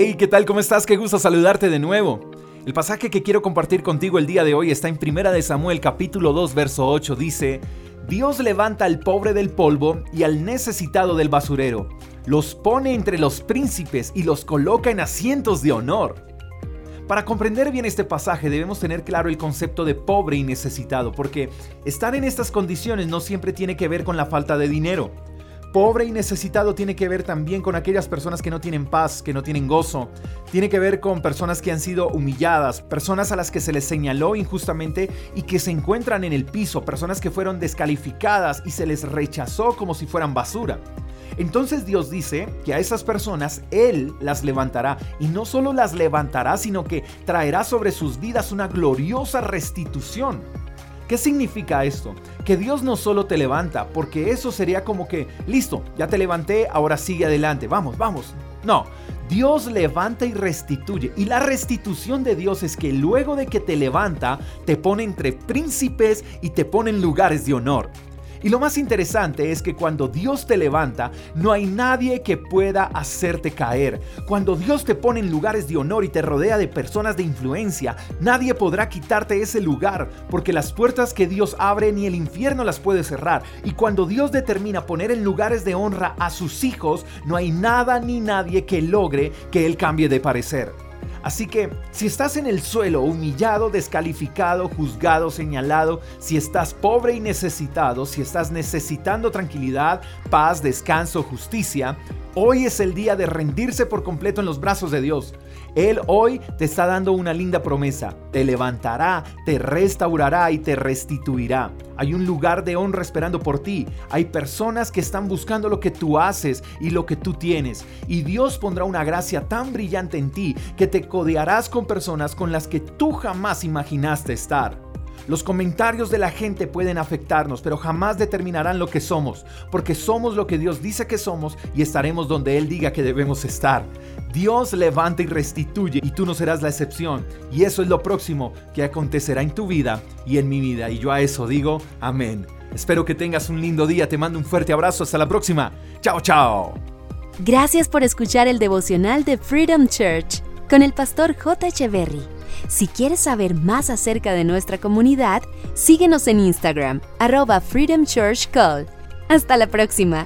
Hey, ¿qué tal? ¿Cómo estás? Qué gusto saludarte de nuevo. El pasaje que quiero compartir contigo el día de hoy está en Primera de Samuel capítulo 2 verso 8. Dice, Dios levanta al pobre del polvo y al necesitado del basurero. Los pone entre los príncipes y los coloca en asientos de honor. Para comprender bien este pasaje debemos tener claro el concepto de pobre y necesitado, porque estar en estas condiciones no siempre tiene que ver con la falta de dinero. Pobre y necesitado tiene que ver también con aquellas personas que no tienen paz, que no tienen gozo. Tiene que ver con personas que han sido humilladas, personas a las que se les señaló injustamente y que se encuentran en el piso, personas que fueron descalificadas y se les rechazó como si fueran basura. Entonces Dios dice que a esas personas Él las levantará y no solo las levantará, sino que traerá sobre sus vidas una gloriosa restitución. ¿Qué significa esto? Que Dios no solo te levanta, porque eso sería como que, listo, ya te levanté, ahora sigue adelante, vamos, vamos. No, Dios levanta y restituye. Y la restitución de Dios es que luego de que te levanta, te pone entre príncipes y te pone en lugares de honor. Y lo más interesante es que cuando Dios te levanta, no hay nadie que pueda hacerte caer. Cuando Dios te pone en lugares de honor y te rodea de personas de influencia, nadie podrá quitarte ese lugar, porque las puertas que Dios abre ni el infierno las puede cerrar. Y cuando Dios determina poner en lugares de honra a sus hijos, no hay nada ni nadie que logre que Él cambie de parecer. Así que si estás en el suelo, humillado, descalificado, juzgado, señalado, si estás pobre y necesitado, si estás necesitando tranquilidad, paz, descanso, justicia, hoy es el día de rendirse por completo en los brazos de Dios. Él hoy te está dando una linda promesa. Te levantará, te restaurará y te restituirá. Hay un lugar de honra esperando por ti. Hay personas que están buscando lo que tú haces y lo que tú tienes. Y Dios pondrá una gracia tan brillante en ti que te codearás con personas con las que tú jamás imaginaste estar. Los comentarios de la gente pueden afectarnos, pero jamás determinarán lo que somos, porque somos lo que Dios dice que somos y estaremos donde Él diga que debemos estar. Dios levanta y restituye y tú no serás la excepción. Y eso es lo próximo que acontecerá en tu vida y en mi vida. Y yo a eso digo, amén. Espero que tengas un lindo día, te mando un fuerte abrazo, hasta la próxima. Chao, chao. Gracias por escuchar el devocional de Freedom Church con el pastor J. Echeverry. Si quieres saber más acerca de nuestra comunidad, síguenos en Instagram, arroba Freedom Church Call. Hasta la próxima.